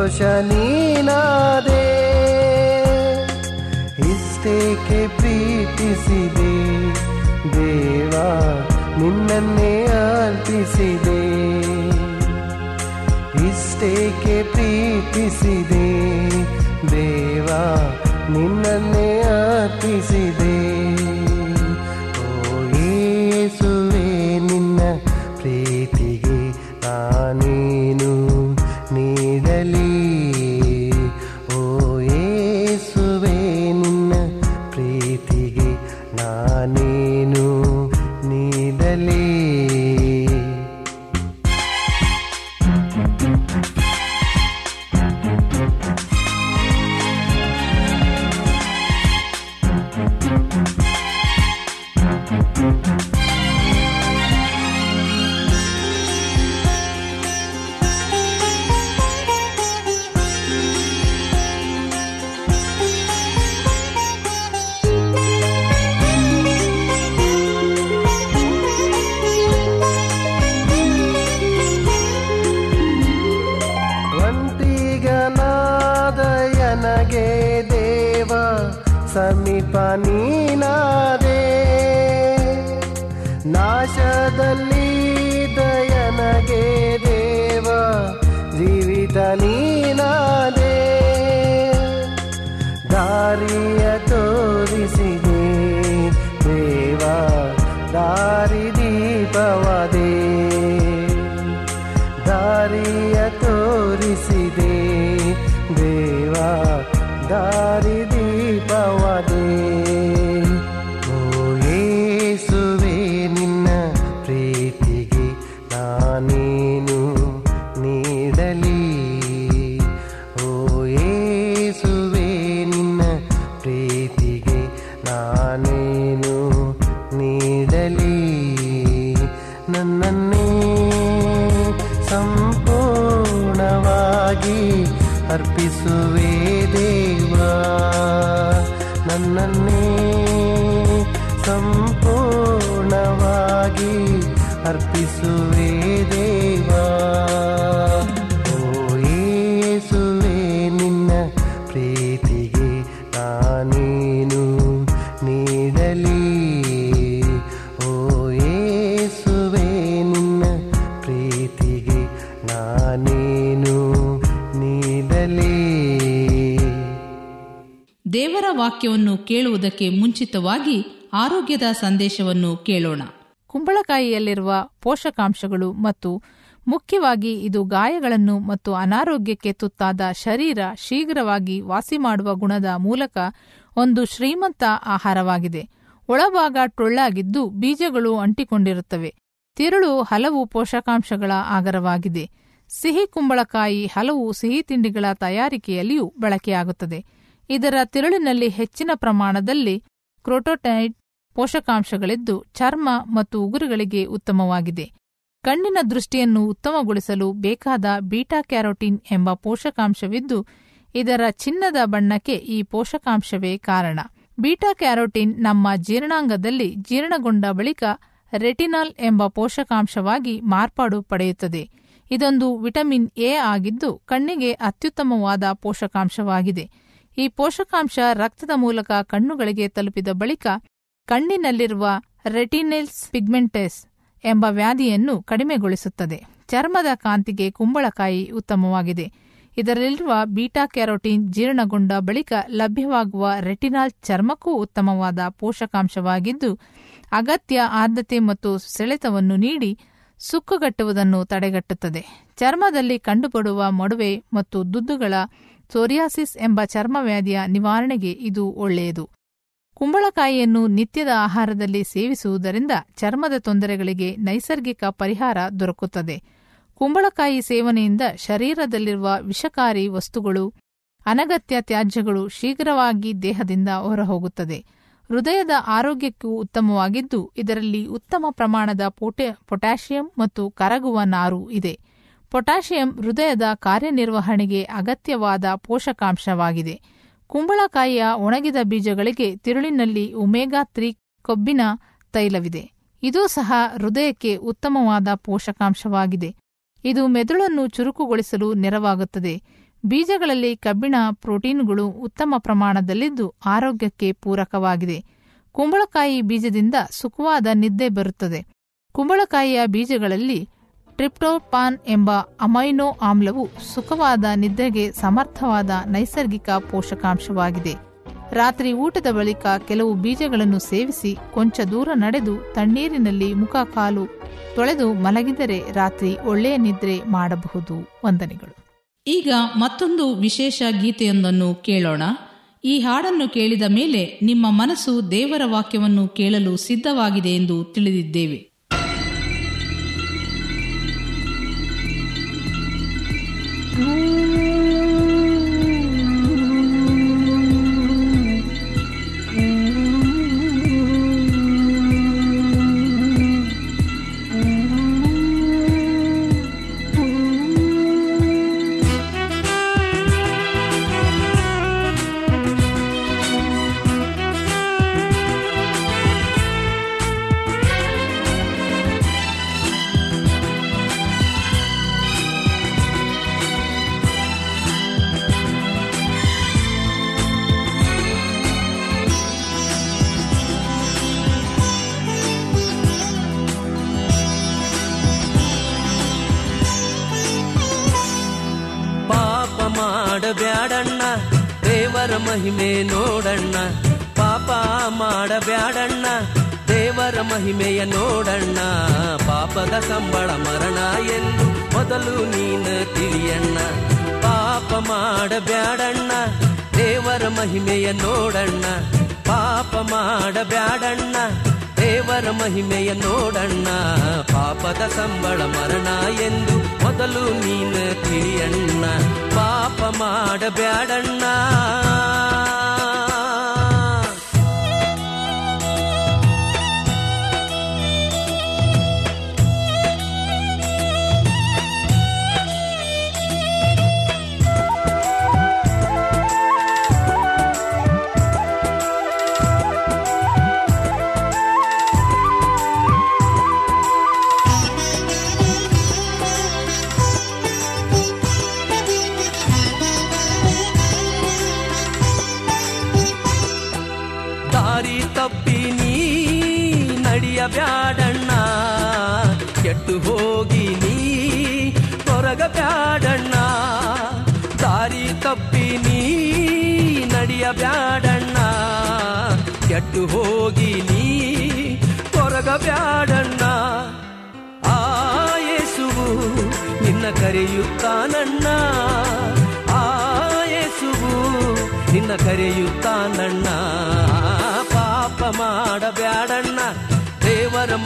ಸಂತೋಷ ನೀನಾದೆ ಇಷ್ಟೇಕೆ ಪ್ರೀತಿಸಿದೆ ದೇವ ನಿನ್ನನ್ನೇ ಅರ್ಪಿಸಿದೆ ಇಷ್ಟೇಕೆ ಪ್ರೀತಿಸಿದೆ ದೇವಾ ನಿನ್ನನ್ನೇ ಅರ್ಪಿಸಿದೆ ನಾನೇನು ನೀಡಲಿ. ದೇವರ ವಾಕ್ಯವನ್ನು ಕೇಳುವುದಕ್ಕೆ ಮುಂಚಿತವಾಗಿ ಆರೋಗ್ಯದ ಸಂದೇಶವನ್ನು ಕೇಳೋಣ. ಕುಂಬಳಕಾಯಿಯಲ್ಲಿರುವ ಪೋಷಕಾಂಶಗಳು ಮತ್ತು ಮುಖ್ಯವಾಗಿ ಇದು ಗಾಯಗಳನ್ನು ಮತ್ತು ಅನಾರೋಗ್ಯಕ್ಕೆ ತುತ್ತಾದ ಶರೀರ ಶೀಘ್ರವಾಗಿ ವಾಸಿ ಮಾಡುವ ಗುಣದ ಮೂಲಕ ಒಂದು ಶ್ರೀಮಂತ ಆಹಾರವಾಗಿದೆ. ಒಳಭಾಗ ಟೊಳ್ಳಾಗಿದ್ದು ಬೀಜಗಳು ಅಂಟಿಕೊಂಡಿರುತ್ತವೆ. ತಿರುಳು ಹಲವು ಪೋಷಕಾಂಶಗಳ ಆಗರವಾಗಿದೆ. ಸಿಹಿ ಕುಂಬಳಕಾಯಿ ಹಲವು ಸಿಹಿ ತಿಂಡಿಗಳ ತಯಾರಿಕೆಯಲ್ಲಿಯೂ ಬಳಕೆಯಾಗುತ್ತದೆ. ಇದರ ತಿರುಳಿನಲ್ಲಿ ಹೆಚ್ಚಿನ ಪ್ರಮಾಣದಲ್ಲಿ ಕ್ರೋಟೋಟೈಡ್ ಪೋಷಕಾಂಶಗಳಿದ್ದು ಚರ್ಮ ಮತ್ತು ಉಗುರುಗಳಿಗೆ ಉತ್ತಮವಾಗಿದೆ. ಕಣ್ಣಿನ ದೃಷ್ಟಿಯನ್ನು ಉತ್ತಮಗೊಳಿಸಲು ಬೇಕಾದ ಬೀಟಾ ಕ್ಯಾರೋಟಿನ್ ಎಂಬ ಪೋಷಕಾಂಶವಿದ್ದು, ಇದರ ಚಿನ್ನದ ಬಣ್ಣಕ್ಕೆ ಈ ಪೋಷಕಾಂಶವೇ ಕಾರಣ. ಬೀಟಾ ಕ್ಯಾರೋಟಿನ್ ನಮ್ಮ ಜೀರ್ಣಾಂಗದಲ್ಲಿ ಜೀರ್ಣಗೊಂಡ ಬಳಿಕ ರೆಟಿನಾಲ್ ಎಂಬ ಪೋಷಕಾಂಶವಾಗಿ ಮಾರ್ಪಾಡು ಪಡೆಯುತ್ತದೆ. ಇದೊಂದು ವಿಟಮಿನ್ ಎ ಆಗಿದ್ದು ಕಣ್ಣಿಗೆ ಅತ್ಯುತ್ತಮವಾದ ಪೋಷಕಾಂಶವಾಗಿದೆ. ಈ ಪೋಷಕಾಂಶ ರಕ್ತದ ಮೂಲಕ ಕಣ್ಣುಗಳಿಗೆ ತಲುಪಿದ ಬಳಿಕ ಕಣ್ಣಿನಲ್ಲಿರುವ ರೆಟಿನೆಲ್ಸ್ ಪಿಗ್ಮೆಂಟೆಸ್ ಎಂಬ ವ್ಯಾಧಿಯನ್ನು ಕಡಿಮೆಗೊಳಿಸುತ್ತದೆ. ಚರ್ಮದ ಕಾಂತಿಗೆ ಕುಂಬಳಕಾಯಿ ಉತ್ತಮವಾಗಿದೆ. ಇದರಲ್ಲಿರುವ ಬೀಟಾ ಕ್ಯಾರೋಟಿನ್ ಜೀರ್ಣಗೊಂಡ ಬಳಿಕ ಲಭ್ಯವಾಗುವ ರೆಟಿನಾಲ್ ಚರ್ಮಕ್ಕೂ ಉತ್ತಮವಾದ ಪೋಷಕಾಂಶವಾಗಿದ್ದು, ಅಗತ್ಯ ಆರ್ದ್ರತೆ ಮತ್ತು ಸೆಳೆತವನ್ನು ನೀಡಿ ಸುಕ್ಕುಗಟ್ಟುವುದನ್ನು ತಡೆಗಟ್ಟುತ್ತದೆ. ಚರ್ಮದಲ್ಲಿ ಕಂಡುಬರುವ ಮೊಡವೆ ಮತ್ತು ದುದ್ದುಗಳ ಸೋರಿಯಾಸಿಸ್ ಎಂಬ ಚರ್ಮವ್ಯಾಧಿಯ ನಿವಾರಣೆಗೆ ಇದು ಒಳ್ಳೆಯದು. ಕುಂಬಳಕಾಯಿಯನ್ನು ನಿತ್ಯದ ಆಹಾರದಲ್ಲಿ ಸೇವಿಸುವುದರಿಂದ ಚರ್ಮದ ತೊಂದರೆಗಳಿಗೆ ನೈಸರ್ಗಿಕ ಪರಿಹಾರ ದೊರಕುತ್ತದೆ. ಕುಂಬಳಕಾಯಿ ಸೇವನೆಯಿಂದ ಶರೀರದಲ್ಲಿರುವ ವಿಷಕಾರಿ ವಸ್ತುಗಳು, ಅನಗತ್ಯ ತ್ಯಾಜ್ಯಗಳು ಶೀಘ್ರವಾಗಿ ದೇಹದಿಂದ ಹೊರಹೋಗುತ್ತದೆ. ಹೃದಯದ ಆರೋಗ್ಯಕ್ಕೂ ಉತ್ತಮವಾಗಿದ್ದು, ಇದರಲ್ಲಿ ಉತ್ತಮ ಪ್ರಮಾಣದ ಪೊಟೆ, ಪೊಟ್ಯಾಷಿಯಂ ಮತ್ತು ಕರಗುವ ನಾರು ಇದೆ. ಪೊಟ್ಯಾಷಿಯಂ ಹೃದಯದ ಕಾರ್ಯನಿರ್ವಹಣೆಗೆ ಅಗತ್ಯವಾದ ಪೋಷಕಾಂಶವಾಗಿದೆ. ಕುಂಬಳಕಾಯಿಯ ಒಣಗಿದ ಬೀಜಗಳಿಗೆ ತಿರುಳಿನಲ್ಲಿ ಒಮೆಗಾ ತ್ರೀ ಕೊಬ್ಬಿನ ತೈಲವಿದೆ. ಇದೂ ಸಹ ಹೃದಯಕ್ಕೆ ಉತ್ತಮವಾದ ಪೋಷಕಾಂಶವಾಗಿದೆ. ಇದು ಮೆದುಳನ್ನು ಚುರುಕುಗೊಳಿಸಲು ನೆರವಾಗುತ್ತದೆ. ಬೀಜಗಳಲ್ಲಿ ಕಬ್ಬಿಣ ಪ್ರೋಟೀನ್ಗಳು ಉತ್ತಮ ಪ್ರಮಾಣದಲ್ಲಿದ್ದು ಆರೋಗ್ಯಕ್ಕೆ ಪೂರಕವಾಗಿದೆ. ಕುಂಬಳಕಾಯಿ ಬೀಜದಿಂದ ಸುಖವಾದ ನಿದ್ದೆ ಬರುತ್ತದೆ. ಕುಂಬಳಕಾಯಿಯ ಬೀಜಗಳಲ್ಲಿ ಟ್ರಿಪ್ಟೋಪಾನ್ ಎಂಬ ಅಮೈನೋ ಆಮ್ಲವು ಸುಖವಾದ ನಿದ್ರೆಗೆ ಸಮರ್ಥವಾದ ನೈಸರ್ಗಿಕ ಪೋಷಕಾಂಶವಾಗಿದೆ. ರಾತ್ರಿ ಊಟದ ಬಳಿಕ ಕೆಲವು ಬೀಜಗಳನ್ನು ಸೇವಿಸಿ ಕೊಂಚ ದೂರ ನಡೆದು ತಣ್ಣೀರಿನಲ್ಲಿ ಮುಖ ಕಾಲು ತೊಳೆದು ಮಲಗಿದರೆ ರಾತ್ರಿ ಒಳ್ಳೆಯ ನಿದ್ರೆ ಮಾಡಬಹುದು. ವಂದನೆಗಳು. ಈಗ ಮತ್ತೊಂದು ವಿಶೇಷ ಗೀತೆಯೊಂದನ್ನು ಕೇಳೋಣ. ಈ ಹಾಡನ್ನು ಕೇಳಿದ ಮೇಲೆ ನಿಮ್ಮ ಮನಸ್ಸು ದೇವರ ವಾಕ್ಯವನ್ನು ಕೇಳಲು ಸಿದ್ಧವಾಗಿದೆ ಎಂದು ತಿಳಿದಿದ್ದೇವೆ ಿ. ಮಾಡಬ್ಯಾಡಣ್ಣ, ದೇವರ ಮಹಿಮೆ ನೋಡಣ್ಣ, ಪಾಪ ಮಾಡಬ್ಯಾಡಣ್ಣ, ದೇವರ ಮಹಿಮೆಯ ನೋಡಣ್ಣ, ಪಾಪದ ಸಂಬಳ ಮರಣ ಎಂದು ಮೊದಲು ನೀನ ತಿಳಿಯಣ್ಣ, ಪಾಪ ಮಾಡಬ್ಯಾಡಣ್ಣ, ದೇವರ ಮಹಿಮೆಯ ನೋಡಣ್ಣ, ಪಾಪ ಮಾಡಬ್ಯಾಡಣ್ಣ. ದೇವರ ಮಹಿಮೆಯ ನೋಡಣ್ಣ ಪಾಪದ ಸಂಬಳ ಮರಣ ಎಂದು ಮೊದಲು ನೀನು ತಿಳಿಯಣ್ಣ ಪಾಪ ಮಾಡಬ್ಯಾಡಣ್ಣ.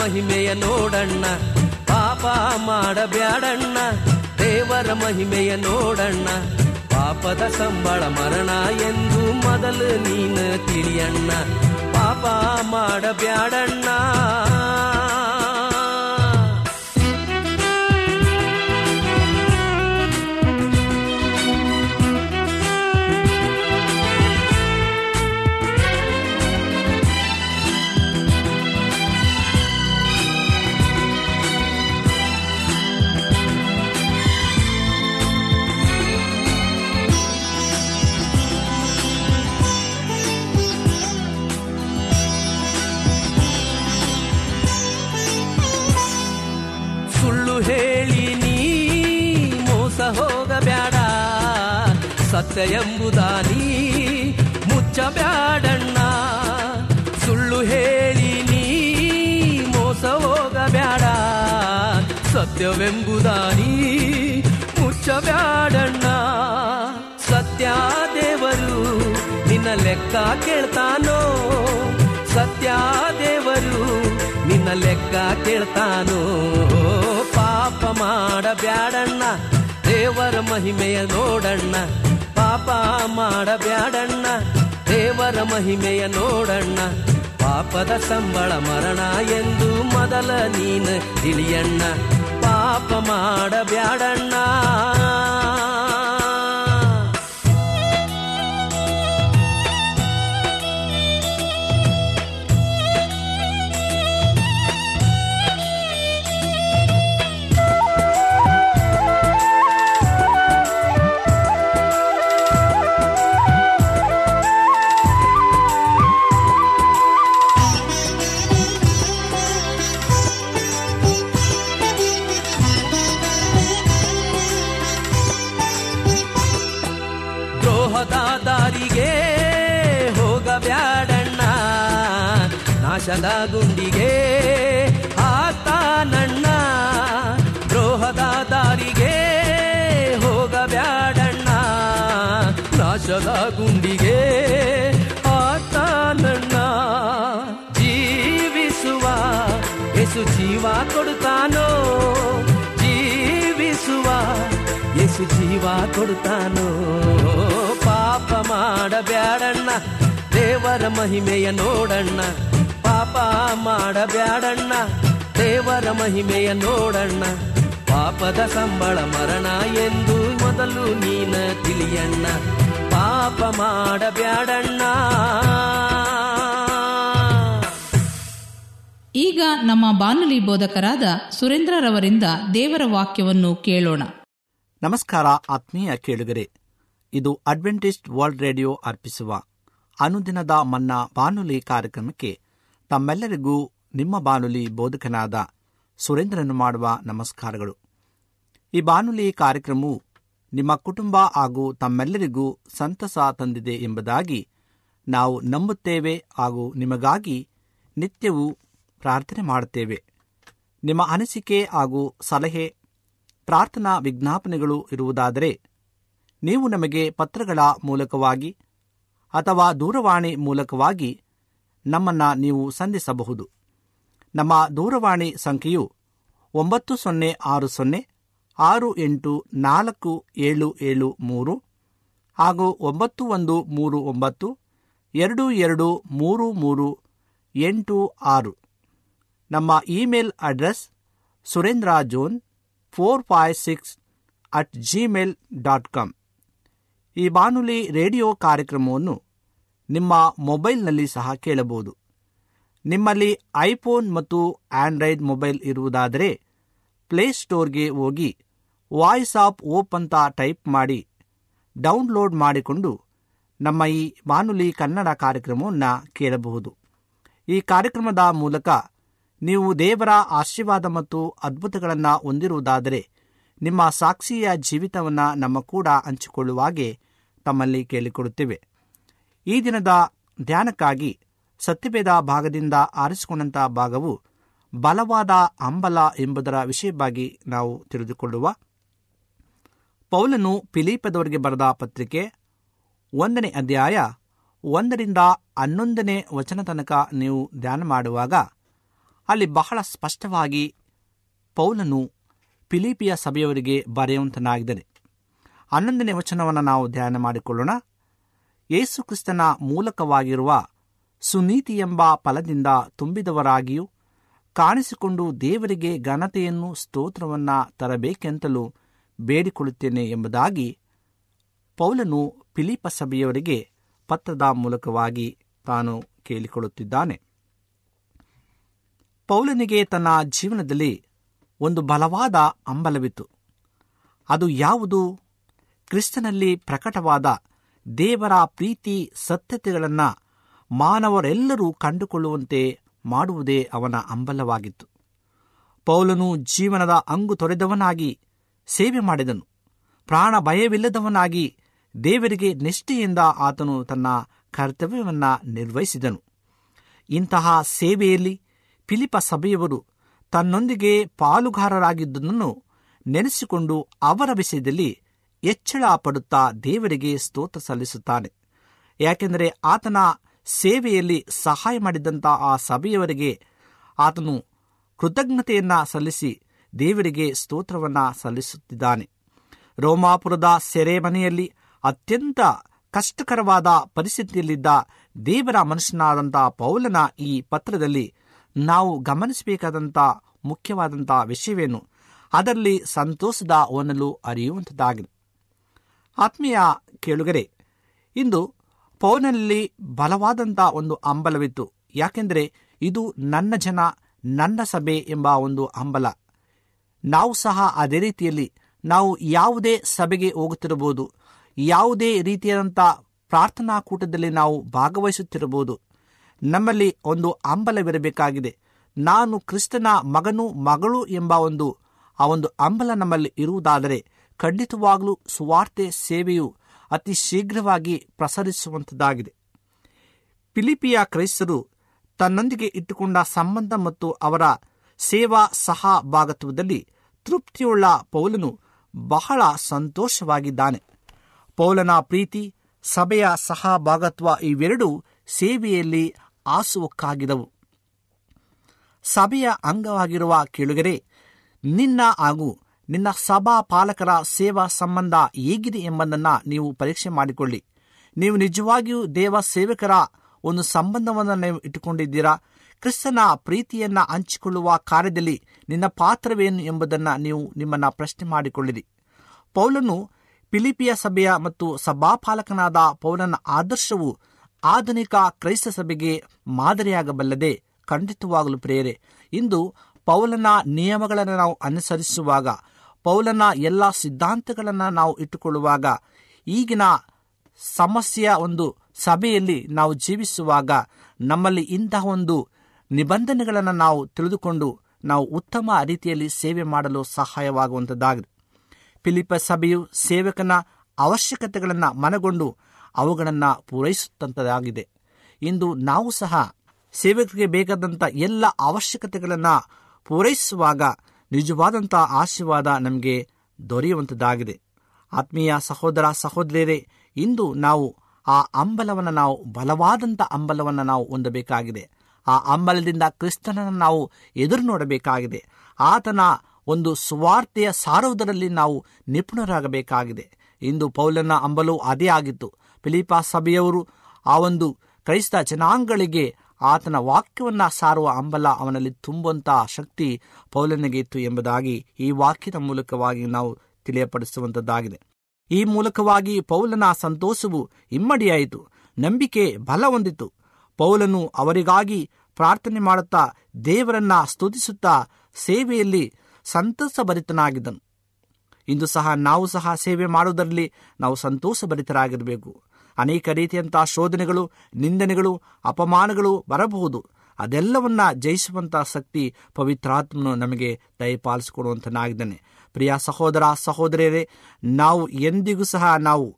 ಮಹಿಮೆಯ ನೋಡಣ್ಣ, ಪಾಪ ಮಾಡಬ್ಯಾಡಣ್ಣ, ದೇವರ ಮಹಿಮೆಯ ನೋಡಣ್ಣ, ಪಾಪದ ಸಂಬಳ ಮರಣ ಎಂದು ಮೊದಲು ನೀನು ತಿಳಿಯಣ್ಣ, ಪಾಪ ಮಾಡಬ್ಯಾಡಣ್ಣ. ಸತ್ಯ ಎಂಬುದಾನಿ ಮುಚ್ಚಬ್ಯಾಡಣ್ಣ. ಸುಳ್ಳು ಹೇಳಿ ನೀ ಮೋಸ ಹೋಗಬ್ಯಾಡ. ಸತ್ಯವೆಂಬುದಾನಿ ಮುಚ್ಚ ಮುಚ್ಚಬ್ಯಾಡಣ್ಣ. ಸತ್ಯ ದೇವರು ನಿನ್ನ ಲೆಕ್ಕ ಕೇಳ್ತಾನೋ? ಸತ್ಯ ದೇವರು ನಿನ್ನ ಲೆಕ್ಕ ಕೇಳ್ತಾನೋ? ಪಾಪ ಮಾಡಬ್ಯಾಡಣ್ಣ. ದೇವರ ಮಹಿಮೆಯ ನೋಡಣ್ಣ. ಪಾಪ ಮಾಡಬ್ಯಾಡಣ್ಣ ದೇವರ ಮಹಿಮೆಯ ನೋಡಣ್ಣ ಪಾಪದ ಸಂಬಳ ಮರಣ ಎಂದು ಮೊದಲ ನೀನು ತಿಳಿಯಣ್ಣ ಪಾಪ ಮಾಡಬ್ಯಾಡಣ್ಣ. ನಾಶದ ಗುಂಡಿಗೆ ಆತಾನಣ್ಣ ದ್ರೋಹದ ದಾರಿಗೆ ಹೋಗಬ್ಯಾಡಣ್ಣ. ನಾಶದ ಗುಂಡಿಗೆ ಆತಾನಣ್ಣ ಜೀವಿಸುವ ಯೇಸು ಜೀವ ಕೊಡುತ್ತಾನೋ? ಜೀವಿಸುವ ಎಸು ಜೀವ ಕೊಡುತ್ತಾನೋ? ಪಾಪ ಮಾಡಬ್ಯಾಡಣ್ಣ, ದೇವರ ಮಹಿಮೆಯ ನೋಡಣ್ಣ. ಪಾಪ ಮಾಡಬ್ಯಾಡಣ್ಣ. ದೇವರ ಮಹಿಮೆಯ ನೋಡಣ್ಣ. ಪಾಪದ ಸಂಬಳ ಮರಣ ಎಂದು ಮೊದಲು ನೀನ ತಿಳಿಯಣ್ಣ. ಪಾಪ ಮಾಡಬ್ಯಾಡಣ್ಣ. ಈಗ ನಮ್ಮ ಬಾನುಲಿ ಬೋಧಕರಾದ ಸುರೇಂದ್ರರವರಿಂದ ದೇವರ ವಾಕ್ಯವನ್ನು ಕೇಳೋಣ. ನಮಸ್ಕಾರ ಆತ್ಮೀಯ ಕೇಳುಗರೆ. ಇದು ಅಡ್ವೆಂಟಿಸ್ಟ್ ವರ್ಲ್ಡ್ ರೇಡಿಯೋ ಅರ್ಪಿಸುವ ಅನುದಿನದ ಮನ್ನಾ ಬಾನುಲಿ ಕಾರ್ಯಕ್ರಮಕ್ಕೆ ತಮ್ಮೆಲ್ಲರಿಗೂ ನಿಮ್ಮ ಬಾನುಲಿ ಬೋಧಕನಾದ ಸುರೇಂದ್ರನು ಮಾಡುವ ನಮಸ್ಕಾರಗಳು. ಈ ಬಾನುಲಿ ಕಾರ್ಯಕ್ರಮವು ನಿಮ್ಮ ಕುಟುಂಬ ಹಾಗೂ ತಮ್ಮೆಲ್ಲರಿಗೂ ಸಂತಸ ತಂದಿದೆ ಎಂಬುದಾಗಿ ನಾವು ನಂಬುತ್ತೇವೆ ಹಾಗೂ ನಿಮಗಾಗಿ ನಿತ್ಯವೂ ಪ್ರಾರ್ಥನೆ ಮಾಡುತ್ತೇವೆ. ನಿಮ್ಮ ಅನಿಸಿಕೆ ಹಾಗೂ ಸಲಹೆ, ಪ್ರಾರ್ಥನಾ ವಿಜ್ಞಾಪನೆಗಳು ಇರುವುದಾದರೆ ನೀವು ನಮಗೆ ಪತ್ರಗಳ ಮೂಲಕವಾಗಿ ಅಥವಾ ದೂರವಾಣಿ ಮೂಲಕವಾಗಿ ನಮ್ಮನ್ನು ನೀವು ಸಂಧಿಸಬಹುದು. ನಮ್ಮ ದೂರವಾಣಿ ಸಂಖ್ಯೆಯು ಒಂಬತ್ತು ಸೊನ್ನೆ ಆರು ಸೊನ್ನೆ ಆರು ಎಂಟು ನಾಲ್ಕು ಏಳು ಏಳು ಮೂರು ಹಾಗೂ ಒಂಬತ್ತು ಒಂದು ಮೂರು ಒಂಬತ್ತು ಎರಡು ಎರಡು ಮೂರು ಮೂರು ಎಂಟು ಆರು. ನಮ್ಮ email address Surendra John four five six at Gmail dot com. ಈ ಬಾನುಲಿ ರೇಡಿಯೋ ಕಾರ್ಯಕ್ರಮವನ್ನು ನಿಮ್ಮ ಮೊಬೈಲ್ನಲ್ಲಿ ಸಹ ಕೇಳಬಹುದು. ನಿಮ್ಮಲ್ಲಿ ಐಫೋನ್ ಮತ್ತು ಆಂಡ್ರಾಯ್ಡ್ ಮೊಬೈಲ್ ಇರುವುದಾದರೆ ಪ್ಲೇಸ್ಟೋರ್ಗೆ ಹೋಗಿ ವಾಯ್ಸ್ ಆಫ್ ಓಪ್ ಅಂತ ಟೈಪ್ ಮಾಡಿ ಡೌನ್ಲೋಡ್ ಮಾಡಿಕೊಂಡು ನಮ್ಮ ಈ ಬಾನುಲಿ ಕನ್ನಡ ಕಾರ್ಯಕ್ರಮವನ್ನು ಕೇಳಬಹುದು. ಈ ಕಾರ್ಯಕ್ರಮದ ಮೂಲಕ ನೀವು ದೇವರ ಆಶೀರ್ವಾದ ಮತ್ತು ಅದ್ಭುತಗಳನ್ನು ಹೊಂದಿರುವುದಾದರೆ ನಿಮ್ಮ ಸಾಕ್ಷಿಯ ಜೀವಿತವನ್ನು ನಮ್ಮ ಕೂಡ ಹಂಚಿಕೊಳ್ಳುವಾಗೆ ತಮ್ಮಲ್ಲಿ ಕೇಳಿಕೊಡುತ್ತೇವೆ. ಈ ದಿನದ ಧ್ಯಾನಕ್ಕಾಗಿ ಸತ್ಯವೇದ ಭಾಗದಿಂದ ಆರಿಸಿಕೊಂಡಂಥ ಭಾಗವು ಬಲವಾದ ಅಂಬಲ ಎಂಬುದರ ವಿಷಯವಾಗಿ ನಾವು ತಿಳಿದುಕೊಳ್ಳುವ. ಪೌಲನು ಪಿಲೀಪದವರಿಗೆ ಬರೆದ ಪತ್ರಿಕೆ ಒಂದನೇ ಅಧ್ಯಾಯ ಒಂದರಿಂದ ಹನ್ನೊಂದನೇ ವಚನ ತನಕ ನೀವು ಧ್ಯಾನ ಮಾಡುವಾಗ ಅಲ್ಲಿ ಬಹಳ ಸ್ಪಷ್ಟವಾಗಿ ಪೌಲನು ಫಿಲಿಪಿಯ ಸಭೆಯವರಿಗೆ ಬರೆಯುವಂತನಾಗಿದ್ದಾನೆ. ಹನ್ನೊಂದನೇ ವಚನವನ್ನು ನಾವು ಧ್ಯಾನ ಮಾಡಿಕೊಳ್ಳೋಣ. ಯೇಸು ಕ್ರಿಸ್ತನ ಮೂಲಕವಾಗಿರುವ ಸುನೀತಿ ಎಂಬ ಫಲದಿಂದ ತುಂಬಿದವರಾಗಿಯೂ ಕಾಣಿಸಿಕೊಂಡು ದೇವರಿಗೆ ಘನತೆಯನ್ನು ಸ್ತೋತ್ರವನ್ನ ತರಬೇಕೆಂತಲೂ ಬೇಡಿಕೊಳ್ಳುತ್ತೇನೆ ಎಂಬುದಾಗಿ ಪೌಲನು ಫಿಲಿಪ ಸಭೆಯವರಿಗೆ ಪತ್ರದ ಮೂಲಕವಾಗಿ ತಾನು ಕೇಳಿಕೊಳ್ಳುತ್ತಿದ್ದಾನೆ. ಪೌಲನಿಗೆ ತನ್ನ ಜೀವನದಲ್ಲಿ ಒಂದು ಬಲವಾದ ಹಂಬಲವಿತ್ತು. ಅದು ಯಾವುದು? ಕ್ರಿಸ್ತನಲ್ಲಿ ಪ್ರಕಟವಾದ ದೇವರ ಪ್ರೀತಿ ಸತ್ಯತೆಗಳನ್ನು ಮಾನವರೆಲ್ಲರೂ ಕಂಡುಕೊಳ್ಳುವಂತೆ ಮಾಡುವುದೇ ಅವನ ಅಂಬಲವಾಗಿತ್ತು ಪೌಲನು ಜೀವನದ ಅಂಗು ತೊರೆದವನಾಗಿ ಸೇವೆ ಮಾಡಿದನು. ಪ್ರಾಣ ಭಯವಿಲ್ಲದವನಾಗಿ ದೇವರಿಗೆ ನಿಷ್ಠೆಯಿಂದ ಆತನು ತನ್ನ ಕರ್ತವ್ಯವನ್ನು ನಿರ್ವಹಿಸಿದನು. ಇಂತಹ ಸೇವೆಯಲ್ಲಿ ಫಿಲಿಪ ಸಭೆಯವರು ತನ್ನೊಂದಿಗೆ ಪಾಲುಗಾರರಾಗಿದ್ದುದನ್ನು ನೆನೆಸಿಕೊಂಡು ಅವರ ವಿಷಯದಲ್ಲಿ ಹೆಚ್ಚಳ ಪಡುತ್ತಾ ದೇವರಿಗೆ ಸ್ತೋತ್ರ ಸಲ್ಲಿಸುತ್ತಾನೆ. ಯಾಕೆಂದರೆ ಆತನ ಸೇವೆಯಲ್ಲಿ ಸಹಾಯ ಮಾಡಿದಂಥ ಆ ಸಭೆಯವರಿಗೆ ಆತನು ಕೃತಜ್ಞತೆಯನ್ನ ಸಲ್ಲಿಸಿ ದೇವರಿಗೆ ಸ್ತೋತ್ರವನ್ನ ಸಲ್ಲಿಸುತ್ತಿದ್ದಾನೆ. ರೋಮಾಪುರದ ಸೆರೆಮನೆಯಲ್ಲಿ ಅತ್ಯಂತ ಕಷ್ಟಕರವಾದ ಪರಿಸ್ಥಿತಿಯಲ್ಲಿದ್ದ ದೇವರ ಮನುಷ್ಯನಾದಂಥ ಪೌಲನ ಈ ಪತ್ರದಲ್ಲಿ ನಾವು ಗಮನಿಸಬೇಕಾದಂಥ ಮುಖ್ಯವಾದಂಥ ವಿಷಯವೇನು? ಅದರಲ್ಲಿ ಸಂತೋಷದ ಒನಲು ಅರಿಯುವಂಥದ್ದಾಗಿದೆ ಆತ್ಮೀಯ ಕೇಳುಗರೆ, ಇಂದು ಪೌನಲ್ಲಿ ಬಲವಾದಂಥ ಒಂದು ಹಂಬಲವಿತ್ತು. ಯಾಕೆಂದರೆ ಇದು ನನ್ನ ಜನ, ನನ್ನ ಸಭೆ ಎಂಬ ಒಂದು ಹಂಬಲ. ನಾವು ಸಹ ಅದೇ ರೀತಿಯಲ್ಲಿ ನಾವು ಯಾವುದೇ ಸಭೆಗೆ ಹೋಗುತ್ತಿರಬಹುದು. ಯಾವುದೇ ರೀತಿಯಾದಂಥ ಪ್ರಾರ್ಥನಾ ಕೂಟದಲ್ಲಿ ನಾವು ಭಾಗವಹಿಸುತ್ತಿರಬಹುದು. ನಮ್ಮಲ್ಲಿ ಒಂದು ಹಂಬಲವಿರಬೇಕಾಗಿದೆ. ನಾನು ಕ್ರಿಸ್ತನ ಮಗನು, ಮಗಳು ಎಂಬ ಒಂದು, ಆ ಒಂದು ಹಂಬಲ ನಮ್ಮಲ್ಲಿ ಇರುವುದಾದರೆ ಖಂಡಿತವಾಗಲೂ ಸುವಾರ್ತೆ ಸೇವೆಯು ಅತಿ ಶೀಘ್ರವಾಗಿ ಪ್ರಸರಿಸುವಂಥದ್ದಾಗಿದೆ. ಫಿಲಿಪಿಯ ಕ್ರೈಸ್ತರು ತನ್ನೊಂದಿಗೆ ಇಟ್ಟುಕೊಂಡ ಸಂಬಂಧ ಮತ್ತು ಅವರ ಸೇವಾ ಸಹಭಾಗತ್ವದಲ್ಲಿ ತೃಪ್ತಿಯುಳ್ಳ ಪೌಲನು ಬಹಳ ಸಂತೋಷವಾಗಿದ್ದಾನೆ. ಪೌಲನ ಪ್ರೀತಿ, ಸಭೆಯ ಸಹಭಾಗತ್ವ ಇವೆರಡೂ ಸೇವೆಯಲ್ಲಿ ಆಸುವಕ್ಕಾಗಿದವು. ಸಭೆಯ ಅಂಗವಾಗಿರುವ ಕೇಳುಗರೆ, ನಿನ್ನ ಹಾಗೂ ನಿನ್ನ ಸಭಾ ಪಾಲಕರ ಸೇವಾ ಸಂಬಂಧ ಹೇಗಿದೆ ಎಂಬುದನ್ನು ನೀವು ಪರೀಕ್ಷೆ ಮಾಡಿಕೊಳ್ಳಿ. ನೀವು ನಿಜವಾಗಿಯೂ ದೇವ ಸೇವಕರ ಒಂದು ಸಂಬಂಧವನ್ನು ನೀವು ಇಟ್ಟುಕೊಂಡಿದ್ದೀರಾ? ಕ್ರಿಸ್ತನ ಪ್ರೀತಿಯನ್ನ ಹಂಚಿಕೊಳ್ಳುವ ಕಾರ್ಯದಲ್ಲಿ ನಿನ್ನ ಪಾತ್ರವೇನು ಎಂಬುದನ್ನು ನೀವು ನಿಮ್ಮನ್ನ ಪ್ರಶ್ನೆ ಮಾಡಿಕೊಳ್ಳಿರಿ. ಪೌಲನು ಫಿಲಿಪಿಯ ಸಭೆಯ ಮತ್ತು ಸಭಾಪಾಲಕನಾದ ಪೌಲನ ಆದರ್ಶವು ಆಧುನಿಕ ಕ್ರೈಸ್ತ ಸಭೆಗೆ ಮಾದರಿಯಾಗಬಲ್ಲದೆ ಖಂಡಿತವಾಗಲು ಪ್ರೇರೆ ಇಂದು ಪೌಲನ ನಿಯಮಗಳನ್ನು ನಾವು ಅನುಸರಿಸುವಾಗ ಪೌಲನ ಎಲ್ಲ ಸಿದ್ಧಾಂತಗಳನ್ನು ನಾವು ಇಟ್ಟುಕೊಳ್ಳುವಾಗ ಈಗಿನ ಸಮಸ್ಯೆಯ ಒಂದು ಸಭೆಯಲ್ಲಿ ನಾವು ಜೀವಿಸುವಾಗ ನಮ್ಮಲ್ಲಿ ಇಂತಹ ಒಂದು ನಿಬಂಧನೆಗಳನ್ನು ನಾವು ತಿಳಿದುಕೊಂಡು ನಾವು ಉತ್ತಮ ರೀತಿಯಲ್ಲಿ ಸೇವೆ ಮಾಡಲು ಸಹಾಯವಾಗುವಂಥದ್ದಾಗಿದೆ. ಫಿಲಿಪ ಸಭೆಯು ಸೇವಕನ ಅವಶ್ಯಕತೆಗಳನ್ನು ಮನಗೊಂಡು ಅವುಗಳನ್ನು ಪೂರೈಸುತ್ತಂಥದ್ದಾಗಿದೆ ಇಂದು ನಾವು ಸಹ ಸೇವಕರಿಗೆ ಬೇಕಾದಂಥ ಎಲ್ಲ ಅವಶ್ಯಕತೆಗಳನ್ನು ಪೂರೈಸುವಾಗ ನಿಜವಾದಂಥ ಆಶೀರ್ವಾದ ನಮಗೆ ದೊರೆಯುವಂಥದ್ದಾಗಿದೆ ಆತ್ಮೀಯ ಸಹೋದರ ಸಹೋದರಿಯರೇ, ಇಂದು ನಾವು ಆ ಅಂಬಲವನ್ನು ನಾವು ಬಲವಾದಂಥ ಅಂಬಲವನ್ನು ನಾವು ಹೊಂದಬೇಕಾಗಿದೆ. ಆ ಅಂಬಲದಿಂದ ಕ್ರಿಸ್ತನನ್ನು ನಾವು ಎದುರು ನೋಡಬೇಕಾಗಿದೆ ಆತನ ಒಂದು ಸುವಾರ್ತೆಯ ಸಾರುವುದರಲ್ಲಿ ನಾವು ನಿಪುಣರಾಗಬೇಕಾಗಿದೆ. ಇಂದು ಪೌಲನ ಅಂಬಲವು ಅದೇ ಆಗಿತ್ತು. ಫಿಲಿಪಾ ಸಭೆಯವರು ಆ ಒಂದು ಕ್ರೈಸ್ತ ಜನಾಂಗಗಳಿಗೆ ಆತನ ವಾಕ್ಯವನ್ನು ಸಾರುವ ಅಂಬಲ ಅವನಲ್ಲಿ ತುಂಬುವಂತಹ ಶಕ್ತಿ ಪೌಲನಿಗೆ ಇತ್ತು ಎಂಬುದಾಗಿ ಈ ವಾಕ್ಯದ ಮೂಲಕವಾಗಿ ನಾವು ತಿಳಿಯಪಡಿಸುವಂಥದ್ದಾಗಿದೆ ಈ ಮೂಲಕವಾಗಿ ಪೌಲನ ಸಂತೋಷವು ಇಮ್ಮಡಿಯಾಯಿತು, ನಂಬಿಕೆ ಬಲ ಹೊಂದಿತು. ಪೌಲನು ಅವರಿಗಾಗಿ ಪ್ರಾರ್ಥನೆ ಮಾಡುತ್ತಾ ದೇವರನ್ನ ಸ್ತುತಿಸುತ್ತಾ ಸೇವೆಯಲ್ಲಿ ಸಂತಸಭರಿತನಾಗಿದ್ದನು. ಇಂದು ಸಹ ನಾವು ಸಹ ಸೇವೆ ಮಾಡುವುದರಲ್ಲಿ ನಾವು ಸಂತೋಷಭರಿತರಾಗಿರಬೇಕು. ಅನೇಕ ರೀತಿಯಂತಹ ಶೋಧನೆಗಳು, ನಿಂದನೆಗಳು, ಅಪಮಾನಗಳು ಬರಬಹುದು. ಅದೆಲ್ಲವನ್ನ ಜಯಿಸುವಂತಹ ಶಕ್ತಿ ಪವಿತ್ರಾತ್ಮನು ನಮಗೆ ದಯಪಾಲಿಸಿಕೊಡುವಂತನಾಗಿದ್ದಾನೆ. ಪ್ರಿಯ ಸಹೋದರ, ಸಹೋದರಿಯರೇ, ನಾವು ಎಂದಿಗೂ ಸಹ ನಾವು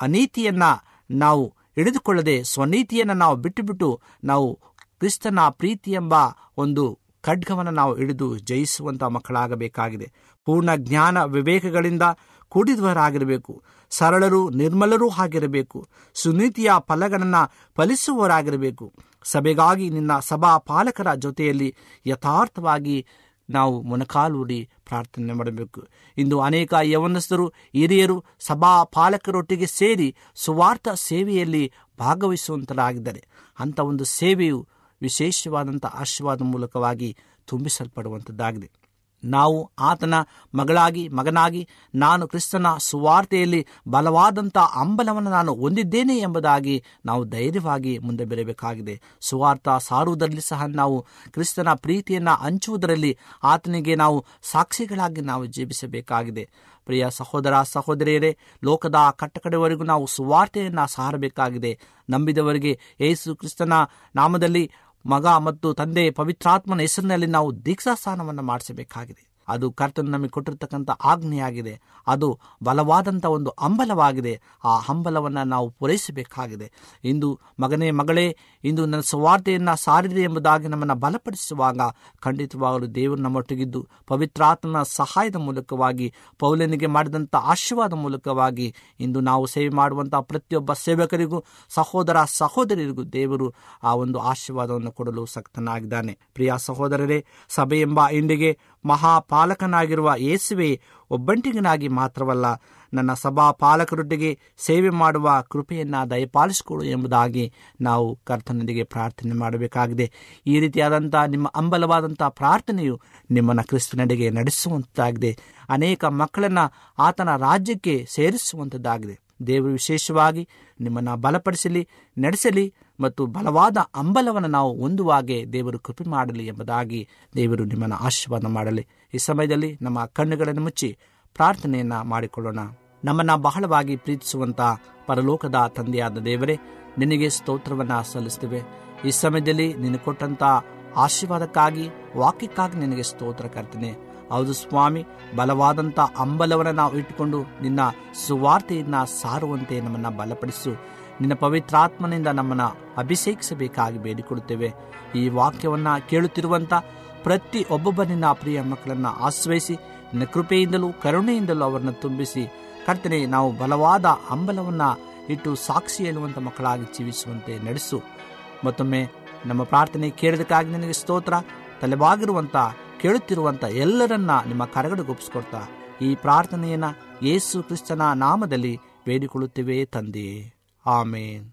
ಅನೀತಿಯನ್ನ ನಾವು ಹಿಡಿದುಕೊಳ್ಳದೆ ಸ್ವನೀತಿಯನ್ನು ನಾವು ಬಿಟ್ಟು ಬಿಟ್ಟು ನಾವು ಕ್ರಿಸ್ತನ ಪ್ರೀತಿ ಎಂಬ ಒಂದು ಖಡ್ಗವನ್ನು ನಾವು ಹಿಡಿದು ಜಯಿಸುವಂಥ ಮಕ್ಕಳಾಗಬೇಕಾಗಿದೆ. ಪೂರ್ಣ ಜ್ಞಾನ, ವಿವೇಕಗಳಿಂದ ಕೂಡಿದವರಾಗಿರಬೇಕು, ಸರಳರು ನಿರ್ಮಲರೂ ಆಗಿರಬೇಕು ಸುನೀತಿಯ ಫಲಗಳನ್ನು ಫಲಿಸುವವರಾಗಿರಬೇಕು. ಸಭೆಗಾಗಿ ನಿನ್ನ ಸಭಾ ಪಾಲಕರ ಜೊತೆಯಲ್ಲಿ ಯಥಾರ್ಥವಾಗಿ ನಾವು ಮೊಣಕಾಲೂರಿ ಪ್ರಾರ್ಥನೆ ಮಾಡಬೇಕು. ಇಂದು ಅನೇಕ ಯವನಸ್ಥರು, ಹಿರಿಯರು ಸಭಾ ಪಾಲಕರೊಟ್ಟಿಗೆ ಸೇರಿ ಸುವಾರ್ಥ ಸೇವೆಯಲ್ಲಿ ಭಾಗವಹಿಸುವಂತರಾಗಿದ್ದಾರೆ. ಅಂಥ ಒಂದು ಸೇವೆಯು ವಿಶೇಷವಾದಂಥ ಆಶೀರ್ವಾದ ಮೂಲಕವಾಗಿ ತುಂಬಿಸಲ್ಪಡುವಂಥದ್ದಾಗಿದೆ. ನಾವು ಆತನ ಮಗಳಾಗಿ, ಮಗನಾಗಿ, ನಾನು ಕ್ರಿಸ್ತನ ಸುವಾರ್ತೆಯಲ್ಲಿ ಬಲವಾದಂಥ ಅಂಬಲವನ್ನು ನಾನು ಹೊಂದಿದ್ದೇನೆ ಎಂಬುದಾಗಿ ನಾವು ಧೈರ್ಯವಾಗಿ ಮುಂದೆ ಬರಬೇಕಾಗಿದೆ ಸುವಾರ್ಥ ಸಾರುವುದರಲ್ಲಿ ಸಹ ನಾವು ಕ್ರಿಸ್ತನ ಪ್ರೀತಿಯನ್ನು ಹಂಚುವುದರಲ್ಲಿ ಆತನಿಗೆ ನಾವು ಸಾಕ್ಷಿಗಳಾಗಿ ನಾವು ಜೀವಿಸಬೇಕಾಗಿದೆ. ಪ್ರಿಯ ಸಹೋದರ, ಸಹೋದರಿಯರೇ, ಲೋಕದ ಕಟ್ಟಕಡೆವರೆಗೂ ನಾವು ಸುವಾರ್ತೆಯನ್ನು ಸಾರಬೇಕಾಗಿದೆ. ನಂಬಿದವರಿಗೆ ಯೇಸು ಕ್ರಿಸ್ತನ ನಾಮದಲ್ಲಿ ಮಗ ಮತ್ತು ತಂದೆ ಪವಿತ್ರಾತ್ಮನ ಹೆಸರಿನಲ್ಲಿ ನಾವು ದೀಕ್ಷಾ ಸ್ನಾನವನ್ನು ಮಾಡಿಸಬೇಕಾಗಿದೆ. ಅದು ಕರ್ತನು ನಮಗೆ ಕೊಟ್ಟಿರ್ತಕ್ಕಂಥ ಆಜ್ಞೆಯಾಗಿದೆ. ಅದು ಬಲವಾದಂಥ ಒಂದು ಹಂಬಲವಾಗಿದೆ. ಆ ಹಂಬಲವನ್ನು ನಾವು ಪೂರೈಸಬೇಕಾಗಿದೆ. ಇಂದು ಮಗನೇ ಮಗಳೇ, ಇಂದು ನನ್ನ ಸ್ವಾರ್ಥೆಯನ್ನು ಸಾರಿದೆ ಎಂಬುದಾಗಿ ನಮ್ಮನ್ನು ಬಲಪಡಿಸುವಾಗ ಖಂಡಿತವಾಗಲು ದೇವರು ನಮ್ಮೊಟ್ಟಿಗಿದ್ದು ಪವಿತ್ರಾತ್ಮನ ಸಹಾಯದ ಮೂಲಕವಾಗಿ, ಪೌಲನಿಗೆ ಮಾಡಿದಂಥ ಆಶೀರ್ವಾದ ಮೂಲಕವಾಗಿ ಇಂದು ನಾವು ಸೇವೆ ಮಾಡುವಂಥ ಪ್ರತಿಯೊಬ್ಬ ಸೇವಕರಿಗೂ, ಸಹೋದರ ಸಹೋದರಿಗೂ ದೇವರು ಆ ಒಂದು ಆಶೀರ್ವಾದವನ್ನು ಕೊಡಲು ಸಕ್ತನಾಗಿದ್ದಾನೆ. ಪ್ರಿಯ ಸಹೋದರರೇ ಸಭೆ ಎಂಬ ಇಂಡಿಗೆ ಮಹಾಪಾಲಕನಾಗಿರುವ ಯೇಸುವೆ, ಒಬ್ಬಂಟಿಗನಾಗಿ ಮಾತ್ರವಲ್ಲ, ನನ್ನ ಸಭಾ ಪಾಲಕರೊಟ್ಟಿಗೆ ಸೇವೆ ಮಾಡುವ ಕೃಪೆಯನ್ನು ದಯಪಾಲಿಸಿಕೊಳ್ಳು ಎಂಬುದಾಗಿ ನಾವು ಕರ್ತನೊಂದಿಗೆ ಪ್ರಾರ್ಥನೆ ಮಾಡಬೇಕಾಗಿದೆ. ಈ ರೀತಿಯಾದಂಥ ನಿಮ್ಮ ಅಂಬಲವಾದಂಥ ಪ್ರಾರ್ಥನೆಯು ನಿಮ್ಮನ್ನು ಕ್ರಿಸ್ತನಡೆಗೆ ನಡೆಸುವಂಥದ್ದಾಗಿದೆ. ಅನೇಕ ಮಕ್ಕಳನ್ನು ಆತನ ರಾಜ್ಯಕ್ಕೆ ಸೇರಿಸುವಂಥದ್ದಾಗಿದೆ. ದೇವರು ವಿಶೇಷವಾಗಿ ನಿಮ್ಮನ್ನು ಬಲಪಡಿಸಲಿ, ನಡೆಸಲಿ ಮತ್ತು ಬಲವಾದ ಅಂಬಲವನ್ನು ನಾವು ಹೊಂದುವಾಗೆ ದೇವರು ಕೃಪೆ ಮಾಡಲಿ ಎಂಬುದಾಗಿ ದೇವರು ನಿಮ್ಮನ್ನು ಆಶೀರ್ವಾದ ಮಾಡಲಿ. ಈ ಸಮಯದಲ್ಲಿ ನಮ್ಮ ಕಣ್ಣುಗಳನ್ನು ಮುಚ್ಚಿ ಪ್ರಾರ್ಥನೆಯನ್ನ ಮಾಡಿಕೊಳ್ಳೋಣ. ನಮ್ಮನ್ನ ಬಹಳವಾಗಿ ಪ್ರೀತಿಸುವಂತ ಪರಲೋಕದ ತಂದೆಯಾದ ದೇವರೇ, ನಿನಗೆ ಸ್ತೋತ್ರವನ್ನ ಸಲ್ಲಿಸ್ತೇವೆ ಈ ಸಮಯದಲ್ಲಿ ನೀನು ಕೊಟ್ಟಂತ ಆಶೀರ್ವಾದಕ್ಕಾಗಿ, ವಾಕ್ಯಕ್ಕಾಗಿ ನಿನಗೆ ಸ್ತೋತ್ರ ಕರ್ತೇನೆ. ಹೌದು ಸ್ವಾಮಿ ಬಲವಾದಂಥ ಅಂಬಲವನ್ನು ನಾವು ಇಟ್ಟುಕೊಂಡು ನಿನ್ನ ಸುವಾರ್ತೆಯನ್ನ ಸಾರುವಂತೆ ನಮ್ಮನ್ನ ಬಲಪಡಿಸು. ನಿನ್ನ ಪವಿತ್ರಾತ್ಮನಿಂದ ನಮ್ಮನ್ನು ಅಭಿಷೇಕಿಸಬೇಕಾಗಿ ಬೇಡಿಕೊಡುತ್ತೇವೆ ಈ ವಾಕ್ಯವನ್ನ ಕೇಳುತ್ತಿರುವಂತ ಪ್ರತಿ ಒಬ್ಬೊಬ್ಬ ನಿನ್ನ ಪ್ರಿಯ ಮಕ್ಕಳನ್ನು ಆಶ್ರಯಿಸಿ, ನಿನ್ನ ಕೃಪೆಯಿಂದಲೂ ಕರುಣೆಯಿಂದಲೂ ಅವರನ್ನು ತುಂಬಿಸಿ, ಕರ್ತನೆ ನಾವು ಬಲವಾದ ಅಂಬಲವನ್ನ ಇಟ್ಟು ಸಾಕ್ಷಿ ಹೇಳುವಂಥ ಮಕ್ಕಳಾಗಿ ಜೀವಿಸುವಂತೆ ನಡೆಸು. ಮತ್ತೊಮ್ಮೆ ನಮ್ಮ ಪ್ರಾರ್ಥನೆ ಕೇಳಿದಕ್ಕಾಗಿ ನಿನಗೆ ಸ್ತೋತ್ರ, ತಲೆಬಾಗಿರುವಂತ, ಕೇಳುತ್ತಿರುವಂತ ಎಲ್ಲರನ್ನ ನಿಮ್ಮ ಕರಗಡೆಗೊಪ್ಪಿಸ್ಕೊಡ್ತಾ ಈ ಪ್ರಾರ್ಥನೆಯನ್ನ ಯೇಸು ಕ್ರಿಸ್ತನ ನಾಮದಲ್ಲಿ ಬೇಡಿಕೊಳ್ಳುತ್ತೇವೆ ತಂದೆ. Amen.